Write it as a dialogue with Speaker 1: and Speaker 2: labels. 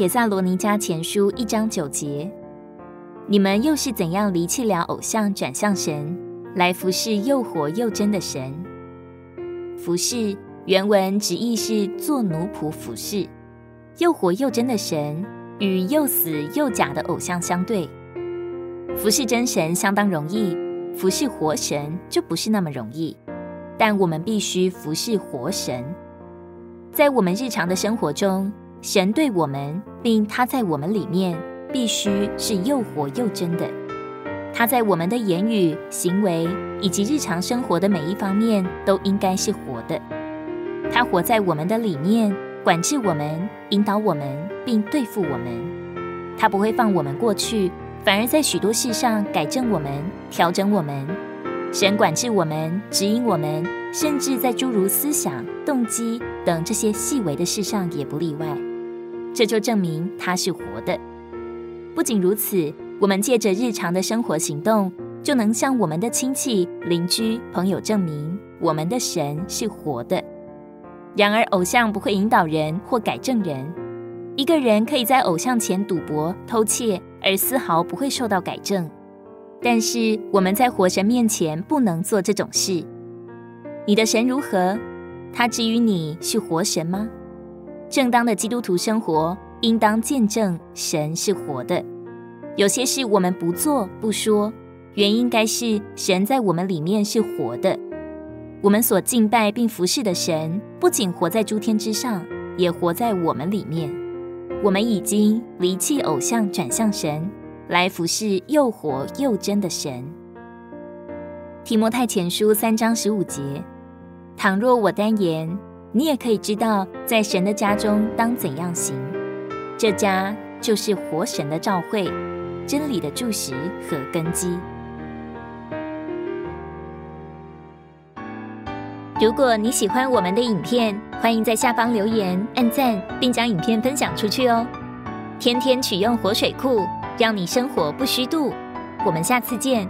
Speaker 1: 帖萨罗尼迦前书一章九节，你们又是怎样离弃了偶像，转向神，来服侍又活又真的神？服侍原文直译是做奴仆服侍，又活又真的神与又死又假的偶像相对。服侍真神相当容易，服侍活神就不是那么容易。但我们必须服侍活神。在我们日常的生活中，神对我们，并他在我们里面，必须是又活又真的。他在我们的言语、行为以及日常生活的每一方面，都应该是活的。他活在我们的里面，管制我们，引导我们，并对付我们。他不会放我们过去，反而在许多事上改正我们，调整我们。神管制我们，指引我们，甚至在诸如思想、动机等这些细微的事上也不例外。这就证明他是活的。不仅如此，我们借着日常的生活行动，就能向我们的亲戚、邻居、朋友证明我们的神是活的。然而，偶像不会引导人或改正人。一个人可以在偶像前赌博、偷窃，而丝毫不会受到改正。但是我们在活神面前不能做这种事。你的神如何？他至于你是活神吗？正当的基督徒生活应当见证神是活的。有些事我们不做不说，原因该是神在我们里面是活的。我们所敬拜并服侍的神，不仅活在诸天之上，也活在我们里面。我们已经离弃偶像，转向神。来服侍又活又真的神。提摩太前书三章十五节：倘若我单言，你也可以知道，在神的家中当怎样行。这家就是活神的召会，真理的柱石和根基。如果你喜欢我们的影片，欢迎在下方留言、按赞，并将影片分享出去哦。天天取用活水库。让你生活不虚度，我们下次见。